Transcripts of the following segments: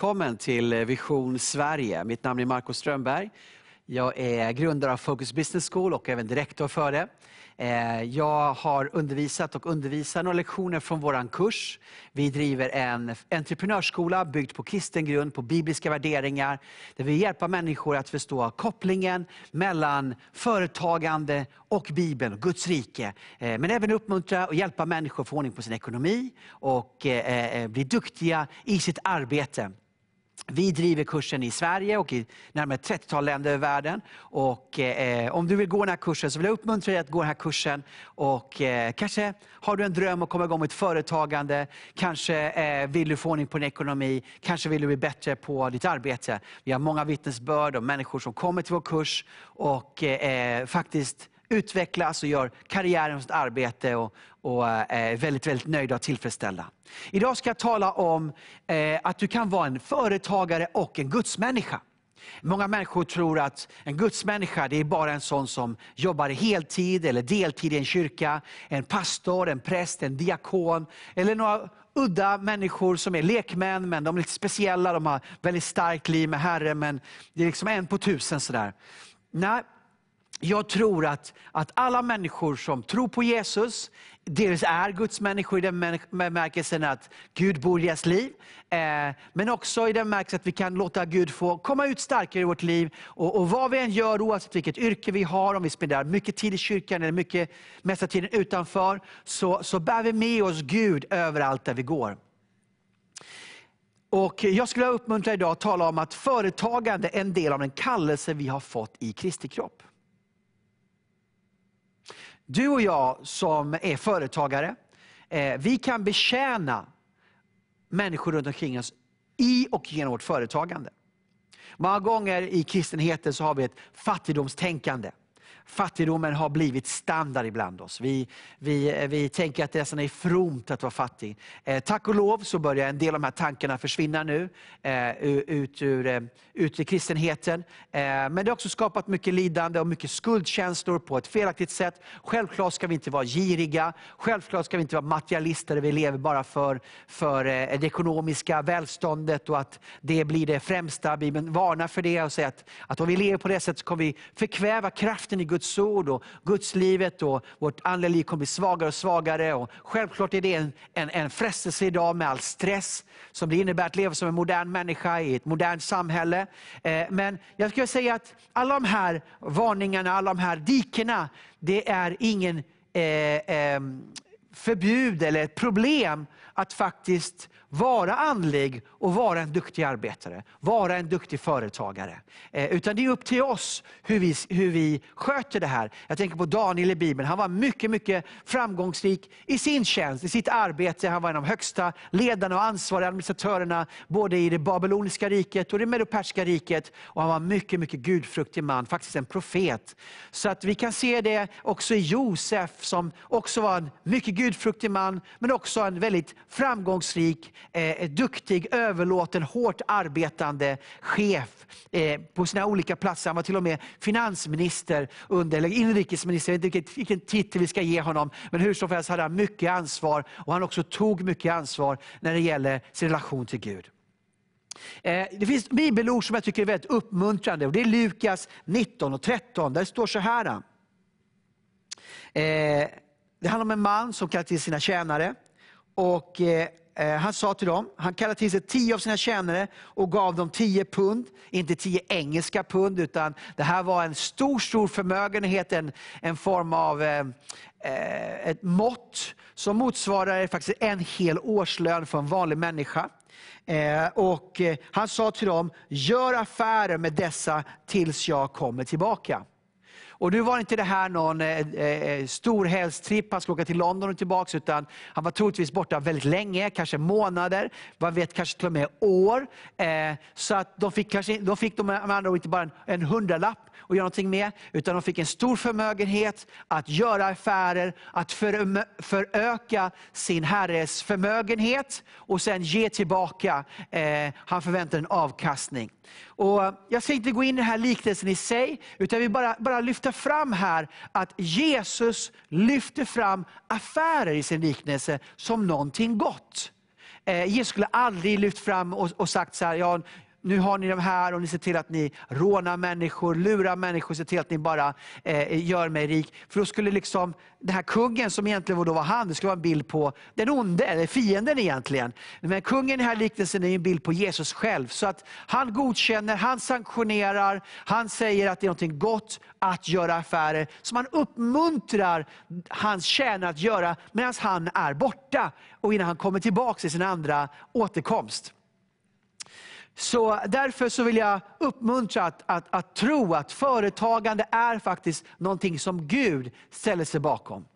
Välkommen till eh, Vision Sverige. Mitt namn är Marco Strömberg. Jag är grundare av Focus Business School och även direktor för det. Eh, jag har undervisat och undervisar några lektioner från vår kurs. Vi driver en entreprenörsskola byggd på kristen grund, på bibliska värderingar. Där vi hjälper människor att förstå kopplingen mellan företagande och Bibeln, och Guds rike. Eh, men även uppmuntra och hjälpa människor att få ordning på sin ekonomi och bli duktiga i sitt arbete. Vi driver kursen i Sverige och i närmare 30-tal länder i världen. Och, eh, om du vill gå den här kursen så vill jag uppmuntra dig att gå den här kursen. Och, eh, kanske har du en dröm att komma igång med ett företagande. Kanske eh, vill du få ordning på din ekonomi. Kanske vill du bli bättre på ditt arbete. Vi har många vittnesbörd om människor som kommer till vår kurs och eh, faktiskt utvecklas och gör karriär i sitt arbete och, och eh, är väldigt, väldigt nöjda och tillfredsställda. Idag ska jag tala om eh, att du kan vara en företagare och en gudsmänniska. Många människor tror att en gudsmänniska det är bara en sån som jobbar heltid eller deltid i en kyrka. En pastor, en präst, en diakon eller några udda människor som är lekmän, men de är lite speciella, de har väldigt starkt liv med Herren, men det är liksom en på tusen. Sådär. Nej, jag tror att, att alla människor som tror på Jesus, dels är Guds människor i den bemärkelsen att Gud bor i deras liv. Eh, men också i den bemärkelsen att vi kan låta Gud få komma ut starkare i vårt liv. Och, och vad vi än gör, oavsett vilket yrke vi har, om vi spenderar mycket tid i kyrkan eller mycket, mesta tiden utanför, så, så bär vi med oss Gud överallt där vi går. Och jag skulle uppmuntra idag att tala om att företagande är en del av den kallelse vi har fått i Kristi kropp. Du och jag som är företagare, eh, vi kan betjäna människor runt omkring oss i och genom vårt företagande. Många gånger i kristenheten så har vi ett fattigdomstänkande. Fattigdomen har blivit standard ibland oss. Vi, vi, eh, vi tänker att det nästan är fromt att vara fattig. Eh, tack och lov så börjar en del av de här tankarna försvinna nu, eh, ut, ur, eh, ut ur kristenheten. Eh, men det har också skapat mycket lidande och mycket skuldkänslor på ett felaktigt sätt. Självklart ska vi inte vara giriga, självklart ska vi inte vara materialister, vi lever bara för, för eh, det ekonomiska välståndet och att det blir det främsta. Bibeln varnar för det och säger att, att om vi lever på det sättet så kommer vi förkväva kraften i Guds Guds ord och Guds livet och vårt andliga liv kommer bli svagare och svagare. Och självklart är det en, en, en frestelse idag med all stress som det innebär att leva som en modern människa i ett modernt samhälle. Eh, men jag skulle säga att alla de här varningarna, alla de här dikena, det är ingen eh, eh, förbud eller ett problem att faktiskt vara andlig och vara en duktig arbetare, vara en duktig företagare. Eh, utan det är upp till oss hur vi, hur vi sköter det här. Jag tänker på Daniel i Bibeln, han var mycket, mycket framgångsrik i sin tjänst, i sitt arbete. Han var en av de högsta ledarna och ansvariga administratörerna, både i det babyloniska riket och det medoperska riket. Och han var mycket, mycket gudfruktig man, faktiskt en profet. Så att vi kan se det också i Josef, som också var en mycket gudfruktig man, men också en väldigt framgångsrik eh, duktig, överlåten, hårt arbetande chef eh, på sina olika platser. Han var till och med finansminister, under, eller inrikesminister, jag vet inte vilken titel vi ska ge honom. Men hur som helst hade han mycket ansvar och han också tog mycket ansvar när det gäller sin relation till Gud. Eh, det finns bibelord som jag tycker är väldigt uppmuntrande. Och det är Lukas 19 och 13. Där det står så här. Det handlar om en man som kallar till sina tjänare. Och eh, eh, han sa till dem, han kallade till sig tio av sina tjänare och gav dem tio pund. Inte tio engelska pund, utan det här var en stor, stor förmögenhet, en, en form av eh, eh ett mått som motsvarar faktiskt en hel årslön för en vanlig människa. Eh, och eh, han sa till dem, gör affärer med dessa tills jag kommer tillbaka. Och nu var inte det här någon eh, eh, eh stor helgstripp, han skulle åka till London och tillbaka, utan han var troligtvis borta väldigt länge, kanske månader, man vet, kanske till och med år. Eh, så att de fick, kanske, de fick de med andra ord inte bara en, en hundralapp, att göra någonting med, utan de fick en stor förmögenhet att göra affärer, att för, föröka sin herres förmögenhet och sen ge tillbaka. Eh, han förväntar en avkastning. Och jag ska inte gå in i den här liknelsen i sig, utan jag vill bara, bara lyfta fram här att Jesus lyfter fram affärer i sin liknelse som någonting gott. Eh, Jesus skulle aldrig lyft fram och, och sagt så här, ja, nu har ni de här och ni ser till att ni rånar människor, lurar människor, ser till att ni bara eh, gör mig rik. För då skulle liksom, den här kungen som egentligen då var han, det skulle vara en bild på den onde, eller fienden egentligen. Men kungen i den här liknelsen är en bild på Jesus själv. Så att han godkänner, han sanktionerar, han säger att det är något gott att göra affärer. Som han uppmuntrar hans tjänare att göra medan han är borta och innan han kommer tillbaka i sin andra återkomst. Så därför så vill jag uppmuntra att, att, att tro att företagande är faktiskt någonting som Gud ställer sig bakom.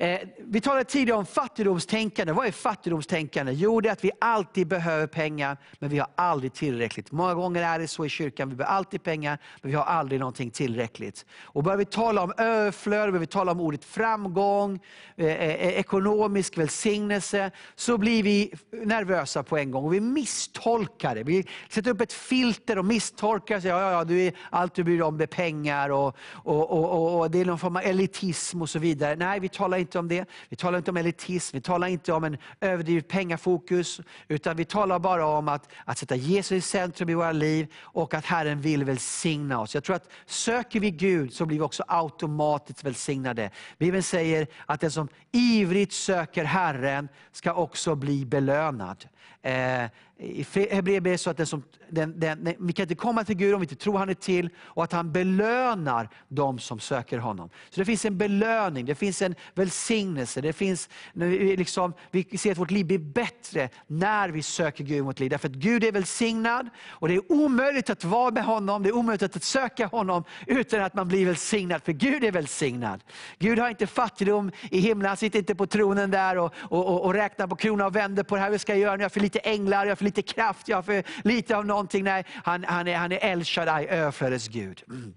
Eh, vi talade tidigare om fattigdomstänkande. Vad är fattigdomstänkande? Jo, det är att vi alltid behöver pengar, men vi har aldrig tillräckligt. Många gånger är det så i kyrkan, vi behöver alltid pengar, men vi har aldrig någonting tillräckligt. Och börjar vi tala om överflöd, börjar vi tala om ordet framgång, eh, eh, eh ekonomisk välsignelse, så blir vi nervösa på en gång. Och vi misstolkar det. Vi sätter upp ett filter och misstolkar. Och säger, ja, ja, du är, allt du bryr dig om är pengar och, och, och, och, det är någon form av elitism och så vidare. Nej, vi talar inte om det. Vi talar inte om elitism, vi talar inte om en överdrivet pengafokus. Utan vi talar bara om att, att sätta Jesus i centrum i våra liv och att Herren vill välsigna oss. Jag tror att söker vi Gud så blir vi också automatiskt välsignade. Bibeln säger att den som ivrigt söker Herren ska också bli belönad. Eh, i Hebreerbrevet så att den som, den, den, vi kan inte komma till Gud om vi inte tror han är till och att han belönar de som söker honom. Så det finns en belöning, det finns en välsignelse. Det finns, liksom, vi ser att vårt liv blir bättre när vi söker Gud i vårt liv. Därför att Gud är välsignad och det är omöjligt att vara med honom, det är omöjligt att söka honom utan att man blir välsignad. För Gud är välsignad. Gud har inte fattigdom i himlen, han sitter inte på tronen där och, och, och, och räknar på krona och vänder på det här vi ska göra. nu? Jag har för lite änglar, jag har inte lite kraft, jag har för lite av någonting. Nej, han, han är, han är El Shaddai, överflödets Gud. Mm.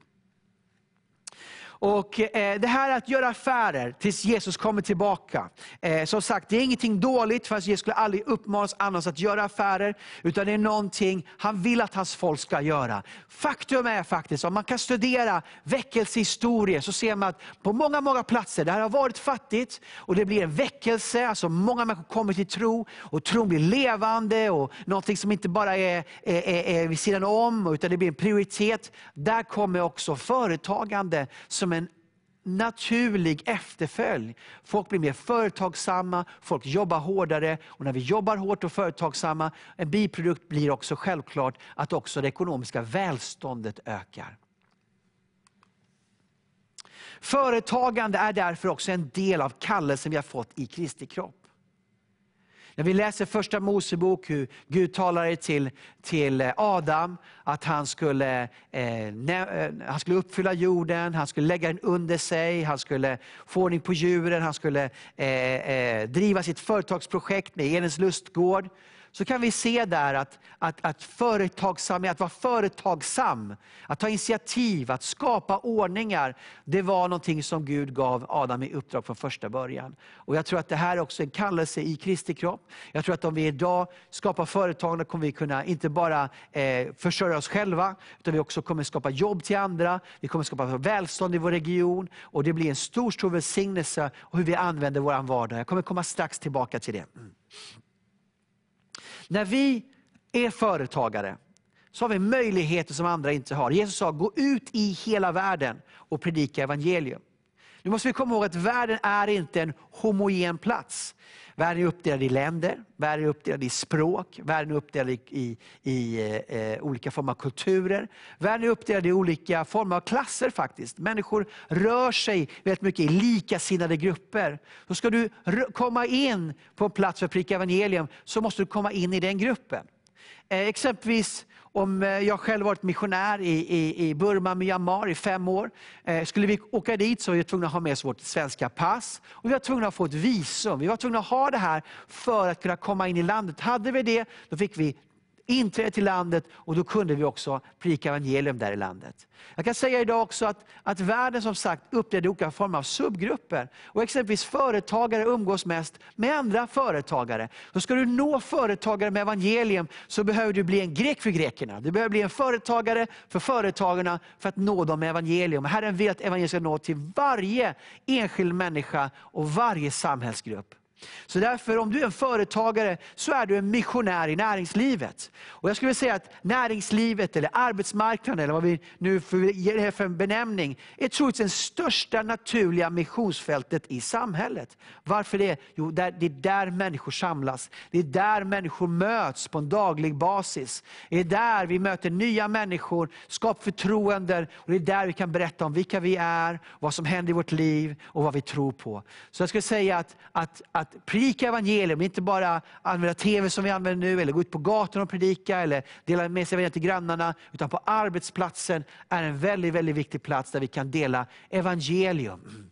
Och eh, Det här att göra affärer tills Jesus kommer tillbaka. Eh, som sagt, det är ingenting dåligt, för Jesus skulle aldrig uppmana oss annars att göra affärer. Utan det är någonting han vill att hans folk ska göra. Faktum är faktiskt, om man kan studera väckelsehistorier, så ser man att på många, många platser, där det har varit fattigt, och det blir en väckelse, alltså många människor kommer till tro, och tron blir levande, och någonting som inte bara är, är, är, är vid sidan om, utan det blir en prioritet. Där kommer också företagande som en naturlig efterföljd. Folk blir mer företagsamma, folk jobbar hårdare. Och när vi jobbar hårt och företagsamma, en biprodukt blir också självklart att också det ekonomiska välståndet ökar. Företagande är därför också en del av kallelsen vi har fått i Kristi kropp. När vi läser första Mosebok, hur Gud talade till, till eh, Adam, att han skulle, eh, eh, han skulle uppfylla jorden, han skulle lägga den under sig, han skulle få ordning på djuren, han skulle eh, eh, driva sitt företagsprojekt med Edens lustgård så kan vi se där att, att, att, företagsamhet, att vara företagsam, att ta initiativ, att skapa ordningar, det var någonting som Gud gav Adam i uppdrag från första början. Och Jag tror att det här är också en kallelse i Kristi kropp. Jag tror att om vi idag skapar företag, då kommer vi kunna inte bara eh, försörja oss själva, utan vi också kommer skapa jobb till andra, vi kommer skapa välstånd i vår region, och det blir en stor, stor välsignelse hur vi använder vår vardag. Jag kommer komma strax tillbaka till det. Mm. När vi är företagare så har vi möjligheter som andra inte har. Jesus sa, gå ut i hela världen och predika evangelium. Nu måste vi komma ihåg att världen är inte en homogen plats. Världen är uppdelad i länder, världen är uppdelad i språk, världen är uppdelad i, i, i eh, olika former av kulturer. Världen är uppdelad i olika former av klasser faktiskt. Människor rör sig väldigt mycket i likasinnade grupper. Så ska du komma in på en plats för att predika evangelium, så måste du komma in i den gruppen. Eh, exempelvis om eh, jag själv varit missionär i, i, i Burma, Myanmar i fem år. Eh, skulle vi åka dit så var vi tvungna att ha med oss vårt svenska pass. Och vi var tvungna att få ett visum. Vi var tvungna att ha det här för att kunna komma in i landet. Hade vi det, då fick vi inträde till landet och då kunde vi också predika evangelium där i landet. Jag kan säga idag också att, att världen som sagt uppdelad i olika former av subgrupper. Och exempelvis företagare umgås mest med andra företagare. Så ska du nå företagare med evangelium så behöver du bli en grek för grekerna. Du behöver bli en företagare för företagarna för att nå dem med evangelium. Herren vill att evangelium ska nå till varje enskild människa och varje samhällsgrupp. Så därför, om du är en företagare, så är du en missionär i näringslivet. Och jag skulle säga att näringslivet, eller arbetsmarknaden, eller vad vi nu ger det för en benämning, är troligtvis det största naturliga missionsfältet i samhället. Varför det? Jo, det är där människor samlas. Det är där människor möts på en daglig basis. Det är där vi möter nya människor, skapar förtroenden, och det är där vi kan berätta om vilka vi är, vad som händer i vårt liv och vad vi tror på. Så jag skulle säga att, att, att predika evangelium, inte bara använda TV som vi använder nu, eller gå ut på gatan och predika, eller dela med sig till grannarna, utan på arbetsplatsen är en väldigt, väldigt viktig plats där vi kan dela evangelium.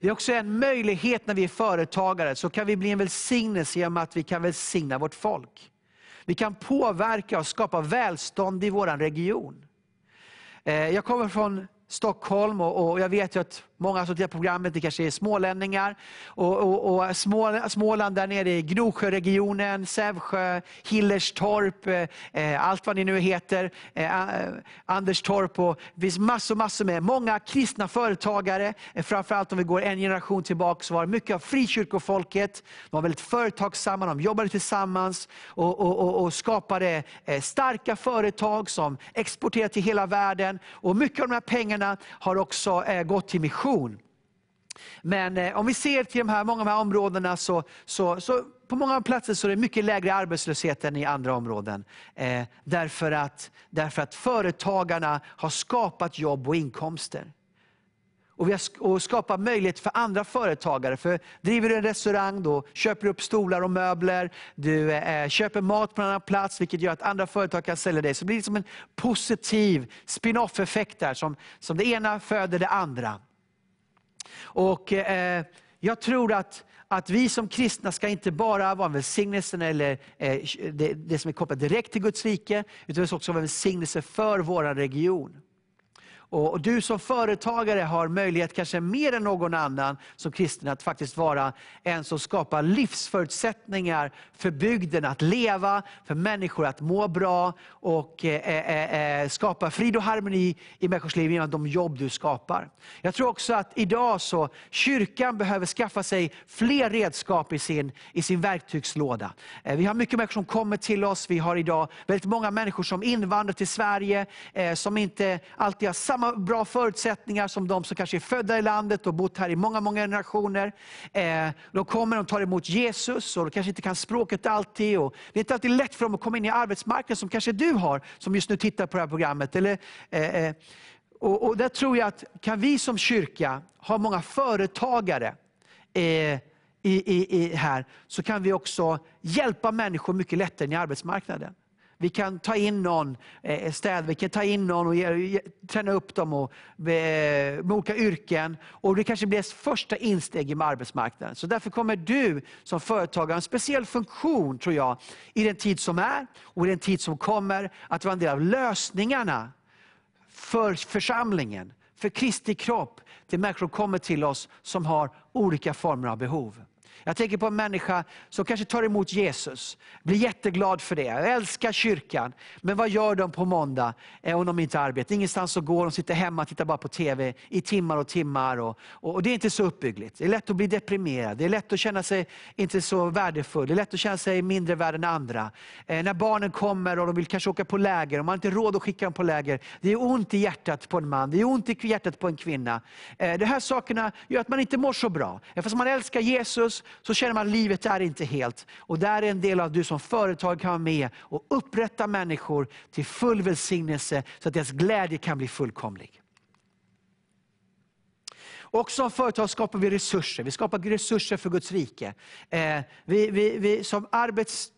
Det är också en möjlighet när vi är företagare, så kan vi bli en välsignelse genom att vi kan välsigna vårt folk. Vi kan påverka och skapa välstånd i vår region. Eh, jag kommer från Stockholm och, jag vet att Många som tittar på programmet det kanske är smålänningar. Och, och, och Småland där nere i Gnosjöregionen, Sävsjö, Hillerstorp, eh, allt vad ni nu heter. Eh, eh, Anderstorp. Och, det finns massor, massor med många kristna företagare. Eh, framförallt om vi går en generation tillbaka så var det mycket av frikyrkofolket. De var väldigt företagsamma, de jobbade tillsammans och, och, och skapade eh, starka företag som exporterade till hela världen. Och Mycket av de här pengarna har också eh, gått till mission situation. Men eh, om vi ser till de här, många av de här områdena, så, så, så på många platser så är det mycket lägre arbetslöshet än i andra områden. Eh, därför, att, därför att företagarna har skapat jobb och inkomster. Och vi har skapat möjlighet för andra företagare. För driver du en restaurang, då köper du upp stolar och möbler. Du eh, eh köper mat på en annan plats, vilket gör att andra företag kan sälja dig. Så det blir som en positiv spin-off effekt där, som, som det ena föder det andra. Och eh, Jag tror att, att vi som kristna ska inte bara vara en välsignelse eller eh, det, det, som är kopplat direkt till Guds rike, utan vi ska också vara en välsignelse för vår region. Och du som företagare har möjlighet, kanske mer än någon annan som kristen, att faktiskt vara en som skapar livsförutsättningar för bygden att leva, för människor att må bra och eh, eh, eh, eh, skapa frid och harmoni i människors liv genom de jobb du skapar. Jag tror också att idag så kyrkan behöver skaffa sig fler redskap i sin, i sin verktygslåda. Eh, vi har mycket människor som kommer till oss. Vi har idag väldigt många människor som invandrar till Sverige, eh, som inte alltid har samma samma bra förutsättningar som de som kanske är födda i landet och bott här i många, många generationer. Eh, de kommer och tar emot Jesus och de kanske inte kan språket alltid. Och det är inte alltid lätt för dem att komma in i arbetsmarknaden som kanske du har, som just nu tittar på det här programmet. Eller, eh, eh. och, och där tror jag att kan vi som kyrka ha många företagare i, i, i, här, så kan vi också hjälpa människor mycket lättare in i arbetsmarknaden. Vi kan ta in någon eh, städ, vi kan ta in någon och ge, träna upp dem och, eh, med olika yrken. Och det kanske blir deras första insteg i arbetsmarknaden. Så därför kommer du som företagare ha en speciell funktion, tror jag, i den tid som är och i den tid som kommer, att vara en del av lösningarna för församlingen, för Kristi kropp, till människor som kommer till oss som har olika former av behov. Jag tänker på en människa som kanske tar emot Jesus, blir jätteglad för det, älskar kyrkan. Men vad gör de på måndag eh, om de inte arbetar? Ingenstans att gå, de sitter hemma och tittar bara på TV i timmar och timmar. Och, och, Det är inte så uppbyggligt. Det är lätt att bli deprimerad, det är lätt att känna sig inte så värdefull, det är lätt att känna sig mindre värd än andra. Eh, när barnen kommer och de vill kanske åka på läger, och man har inte råd att skicka dem på läger. Det är ont i hjärtat på en man, det är ont i hjärtat på en kvinna. Eh, de här sakerna gör att man inte mår så bra. Eftersom man älskar Jesus, så känner man att livet är inte helt. Och där är en del av du som företag kan vara med och upprätta människor till full välsignelse, så att deras glädje kan bli fullkomlig. Och som företag skapar vi resurser. Vi skapar resurser för Guds rike. Eh, vi, vi, vi, som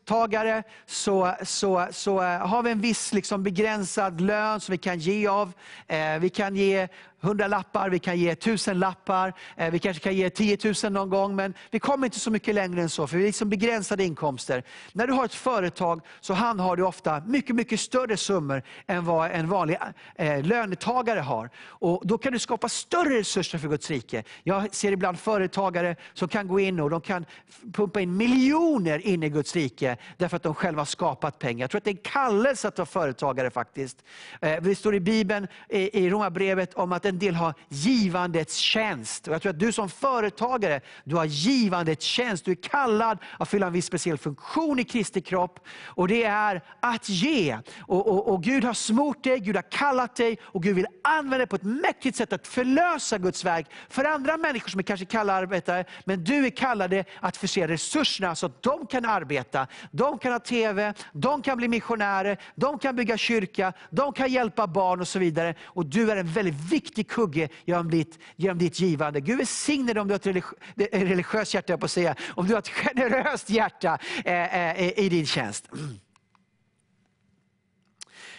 arbetstagare så, så, så eh, har vi en viss liksom begränsad lön som vi kan ge av. Eh, vi kan ge hundra lappar, vi kan ge tusen lappar, eh, vi kanske kan ge 10 000 någon gång, men vi kommer inte så mycket längre än så, för vi har liksom begränsade inkomster. När du har ett företag så handhar du ofta mycket, mycket större summor än vad en vanlig eh, lönetagare har. Och då kan du skapa större resurser för Guds rike. Jag ser ibland företagare som kan gå in och de kan pumpa in miljoner in i Guds rike det därför att de själva har skapat pengar. Jag tror att det är en kallelse att vara företagare faktiskt. Eh, det står i Bibeln, i i Romarbrevet, om att en del har givandets tjänst. Och jag tror att du som företagare, du har givandets tjänst. Du är kallad att fylla en viss speciell funktion i Kristi kropp. Och det är att ge. Och, och, och Gud har smort dig, Gud har kallat dig och Gud vill använda dig på ett mäktigt sätt att förlösa Guds verk för andra människor som är kanske kalla arbetare. Men du är kallade att förse resurserna så att de kan arbeta. De kan ha TV, de kan bli missionärer, de kan bygga kyrka, de kan hjälpa barn och så vidare. Och du är en väldigt viktig kugge genom ditt, genom ditt givande. Gud välsigne dig om du har ett religi- religiöst hjärta, på att säga. Om du har ett generöst hjärta eh, eh, i- din tjänst.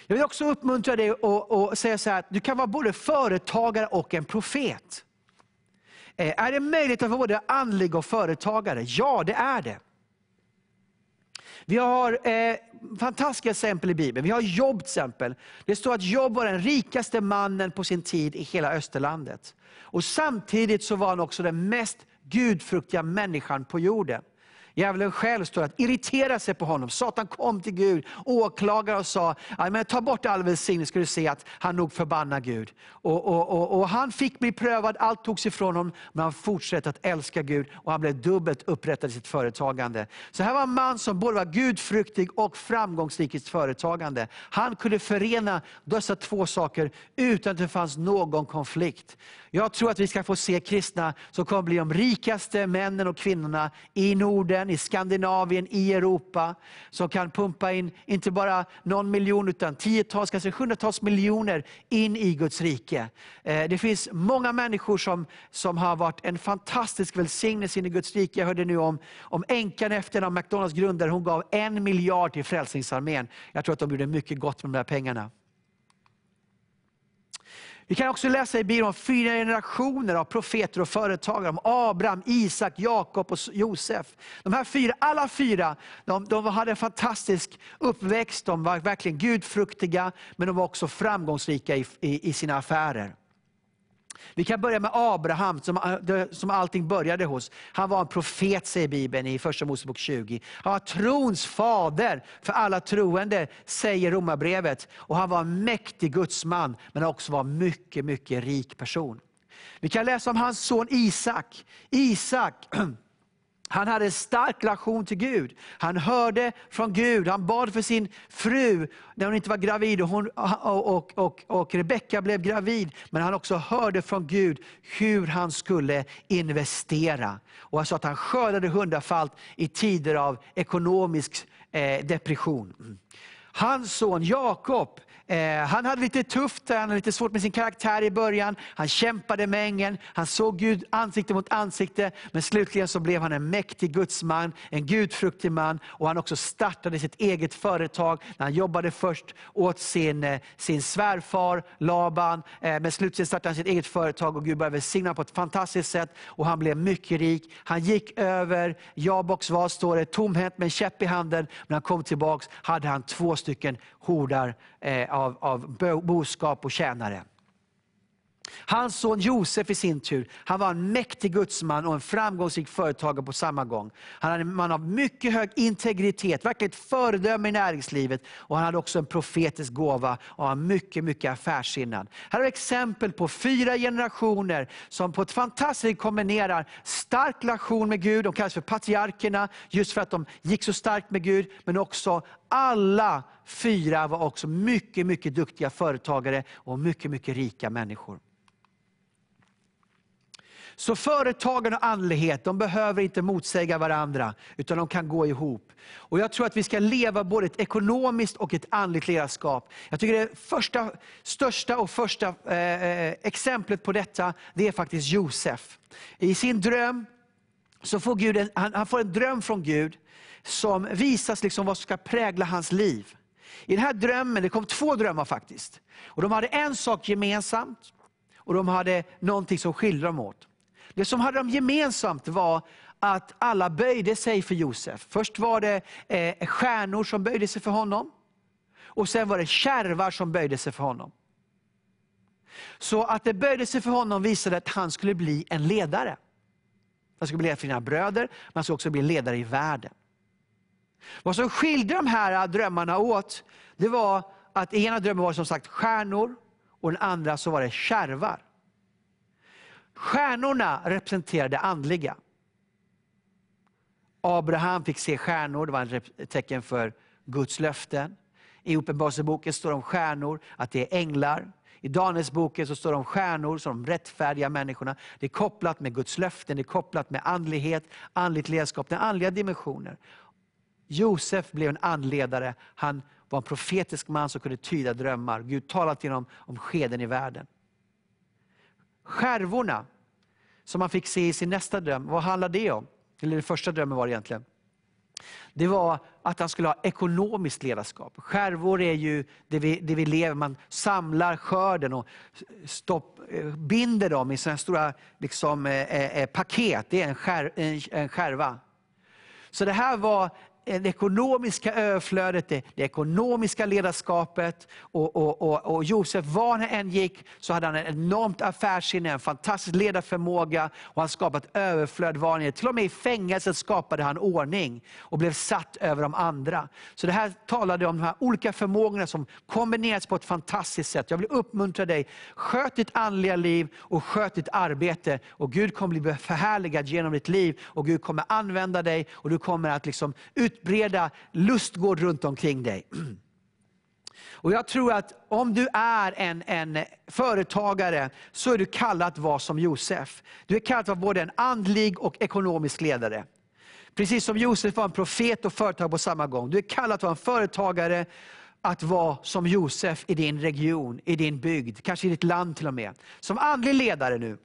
Jag vill också uppmuntra dig och, och säga så här, att du kan vara både företagare och en profet. Eh, är det möjligt att vara både andlig och företagare? Ja, det är det. Vi har eh, fantastiska exempel i Bibeln. Vi har Job till exempel. Det står att Job var den rikaste mannen på sin tid i hela Österlandet. Och samtidigt så var han också den mest gudfruktiga människan på jorden. Djävulen själv står att irritera sig på honom. Satan kom till Gud, åklagare och sa, men ta bort all välsignelse ska du se att han nog förbannar Gud. Och, och, och, och han fick bli prövad, allt togs ifrån honom, men han fortsatte att älska Gud och han blev dubbelt upprättad i sitt företagande. Så här var en man som både var gudfruktig och framgångsrik i sitt företagande. Han kunde förena dessa två saker utan att det fanns någon konflikt. Jag tror att vi ska få se kristna som kommer bli de rikaste männen och kvinnorna i Norden, i Skandinavien, i Europa. Som kan pumpa in, inte bara någon miljon, utan tiotals, kanske hundratals miljoner in i Guds rike. Eh, det finns många människor som, som har varit en fantastisk välsignelse in i Guds rike. Jag hörde nu om, om änkan efter en av McDonalds grundare, hon gav en miljard till Frälsningsarmén. Jag tror att de gjorde mycket gott med de här pengarna. Vi kan också läsa i Bibeln om fyra generationer av profeter och företagare. Om Abraham, Isak, Jakob och Josef. De här fyra, alla fyra de, de hade en fantastisk uppväxt. De var verkligen gudfruktiga, men de var också framgångsrika i, i, i sina affärer. Vi kan börja med Abraham, som, äh, som allting började hos. Han var en profet, säger Bibeln i Första Mosebok 20. Han var trons fader för alla troende, säger Romarbrevet. Och han var en mäktig gudsman, men också var en mycket, mycket rik person. Vi kan läsa om hans son Isak. Isak han hade en stark relation till Gud. Han hörde från Gud, han bad för sin fru när hon inte var gravid. Och, hon, och, och, och, och Rebecka blev gravid. Men han också hörde från Gud hur han skulle investera. Och han sa att han skördade hundrafalt i tider av ekonomisk eh, depression. Mm. Hans son Jakob, Eh, han hade lite tufft, han hade lite svårt med sin karaktär i början. Han kämpade med ängeln, han såg Gud ansikte mot ansikte. Men slutligen så blev han en mäktig gudsman, en gudfruktig man. Och han också startade sitt eget företag. När han jobbade först åt sin, eh, sin svärfar Laban. Eh, men slutligen startade han sitt eget företag och Gud började välsigna honom på ett fantastiskt sätt. Och han blev mycket rik. Han gick över Jaboks vad står det, tomhänt med en käpp i handen. Men när han kom tillbaks hade han två stycken hordar av, av boskap och tjänare. Hans son Josef i sin tur, han var en mäktig gudsman och en framgångsrik företagare på samma gång. Han hade man av mycket hög integritet, verkligen ett föredöme i näringslivet. Och han hade också en profetisk gåva och var mycket, mycket affärssinnad. Här har vi exempel på fyra generationer som på ett fantastiskt sätt kombinerar stark relation med Gud, de kallas för patriarkerna, just för att de gick så starkt med Gud, men också alla fyra var också mycket, mycket duktiga företagare och mycket, mycket rika människor. Så företagen och andlighet, de behöver inte motsäga varandra, utan de kan gå ihop. Och Jag tror att vi ska leva både ett ekonomiskt och ett andligt ledarskap. Jag tycker det första, största och första eh, eh exemplet på detta, det är faktiskt Josef. I sin dröm, så får Gud en, han, han får en dröm från Gud, som visas liksom vad som ska prägla hans liv. I den här drömmen, det kom två drömmar faktiskt. Och De hade en sak gemensamt, och de hade någonting som skilde dem åt. Det som hade dem gemensamt var att alla böjde sig för Josef. Först var det eh, stjärnor som böjde sig för honom. Och sen var det kärvar som böjde sig för honom. Så att det böjde sig för honom visade att han skulle bli en ledare. Han skulle bli ledare för sina bröder, men han skulle också bli ledare i världen. Vad som skilde de här drömmarna åt, det var att ena drömmen var som sagt stjärnor och den andra så var det kärvar. Stjärnorna representerade det andliga. Abraham fick se stjärnor, det var ett tecken för Guds löften. I Uppenbarelseboken står det om stjärnor, att det är änglar. I Danielsboken så står det om stjärnor som de rättfärdiga människorna. Det är kopplat med Guds löften, det är kopplat med andlighet, andligt ledarskap, den andliga dimensioner. Josef blev en andledare, han var en profetisk man som kunde tyda drömmar. Gud talade till honom om skeden i världen. Skärvorna, som han fick se i sin nästa dröm, vad handlade det om? Eller den första drömmen var det egentligen. Det var att han skulle ha ekonomiskt ledarskap. Skärvor är ju det vi, det vi lever, man samlar skörden och stopp, eh, binder dem i sådana stora liksom, eh, eh, eh, paket. Det är en, skär, en, en skärva. Så det här var Eh, det ekonomiska överflödet, det, det ekonomiska ledarskapet. Och, och, och, och, Josef, var han än gick, så hade han en enormt affärssinne, en fantastisk ledarförmåga. Och han skapade överflöd var han Till och med i fängelset skapade han ordning och blev satt över de andra. Så det här talade om de här olika förmågorna som kombineras på ett fantastiskt sätt. Jag vill uppmuntra dig, sköt ditt andliga liv och sköt ditt arbete. Och Gud kommer bli förhärligad genom ditt liv. Och Gud kommer använda dig och du kommer att liksom ut utbreda lustgård runt omkring dig. Och Jag tror att om du är en, en företagare, så är du kallad att vara som Josef. Du är kallad att vara både en andlig och ekonomisk ledare. Precis som Josef var en profet och företagare på samma gång. Du är kallad att vara en företagare, att vara som Josef i din region, i din bygd, kanske i ditt land till och med. Som andlig ledare nu,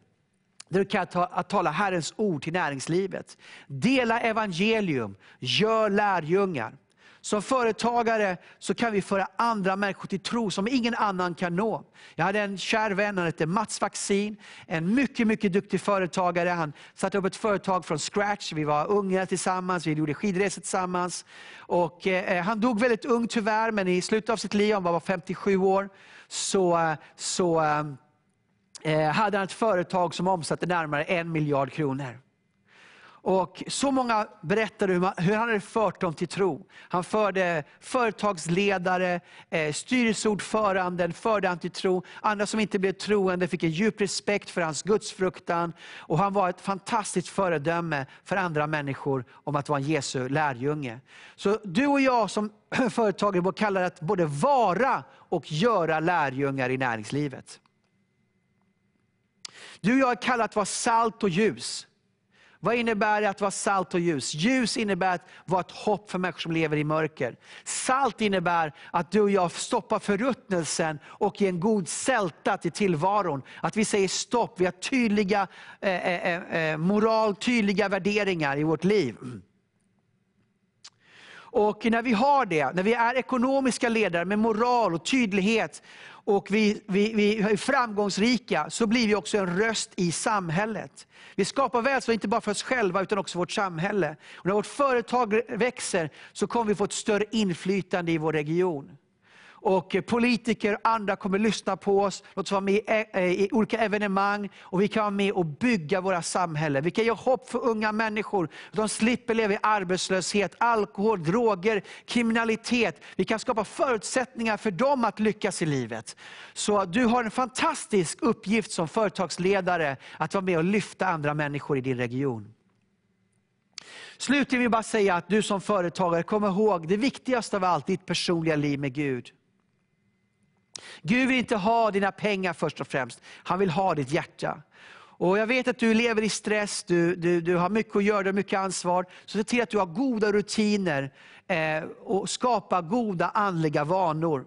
där du kan ta, att tala Herrens ord till näringslivet. Dela evangelium, gör lärjungar. Som företagare så kan vi föra andra människor till tro som ingen annan kan nå. Jag hade en kär vän, han hette Mats Vaccin. En mycket, mycket duktig företagare. Han satte upp ett företag från scratch. Vi var unga tillsammans, vi gjorde skidresor tillsammans. Och, eh, han dog väldigt ung tyvärr, men i slutet av sitt liv, han var 57 år, så, eh, så Eh, Eh, hade han ett företag som omsatte närmare en miljard kronor. Och så många berättade hur, man, hur han hade fört dem till tro. Han förde företagsledare, eh, styrelseordföranden, förde han till tro. Andra som inte blev troende fick en djup respekt för hans gudsfruktan. Och han var ett fantastiskt föredöme för andra människor om att vara en Jesu lärjunge. Så du och jag som företagare kallar det att både vara och göra lärjungar i näringslivet. Du och jag är kallade att vara salt och ljus. Vad innebär det att vara salt och ljus? Ljus innebär att vara ett hopp för människor som lever i mörker. Salt innebär att du och jag stoppar förruttnelsen och ger en god sälta till tillvaron. Att vi säger stopp, vi har tydliga eh, eh, eh, eh moral, tydliga värderingar i vårt liv. Och när vi har det, när vi är ekonomiska ledare med moral och tydlighet, och vi, vi, vi är framgångsrika, så blir vi också en röst i samhället. Vi skapar välstånd inte bara för oss själva, utan också för vårt samhälle. Och när vårt företag växer, så kommer vi få ett större inflytande i vår region och politiker och andra kommer lyssna på oss. Låt oss vara med eh, i olika evenemang och vi kan vara med och bygga våra samhällen. Vi kan ge hopp för unga människor. De slipper leva i arbetslöshet, alkohol, droger, kriminalitet. Vi kan skapa förutsättningar för dem att lyckas i livet. Så du har en fantastisk uppgift som företagsledare att vara med och lyfta andra människor i din region. Slutligen vill jag bara säga att du som företagare, kom ihåg det viktigaste av allt, ditt personliga liv med Gud. Gud vill inte ha dina pengar först och främst, han vill ha ditt hjärta. Och Jag vet att du lever i stress, du, du, du har mycket att göra, du har mycket ansvar. Så se till att du har goda rutiner eh, och skapa goda andliga vanor.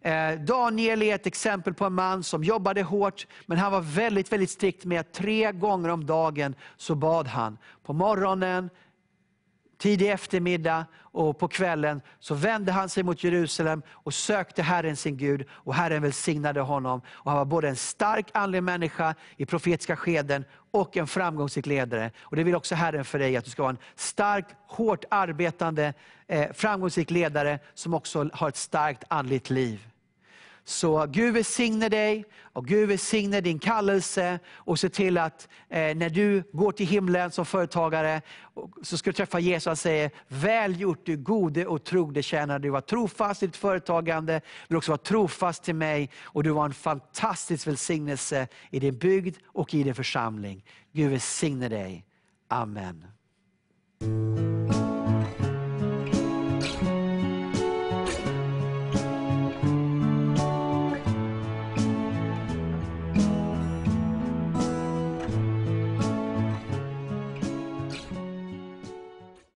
Eh, Daniel är ett exempel på en man som jobbade hårt, men han var väldigt, väldigt strikt med att tre gånger om dagen så bad han. På morgonen, tidig eftermiddag och på kvällen så vände han sig mot Jerusalem och sökte Herren sin Gud. Och Herren välsignade honom. Och han var både en stark andlig människa i profetiska skeden och en framgångsrik ledare. Och Det vill också Herren för dig, att du ska vara en stark, hårt arbetande, eh, framgångsrik ledare som också har ett starkt andligt liv. Så Gud välsigne dig och Gud välsigne din kallelse och se till att eh, när du går till himlen som företagare så ska du träffa Jesus och säga, väl gjort du gode och trogde tjänare. Du var trofast i ditt företagande, du också var trofast till mig och du var en fantastisk välsignelse i din bygd och i din församling. Gud välsigne dig. Amen.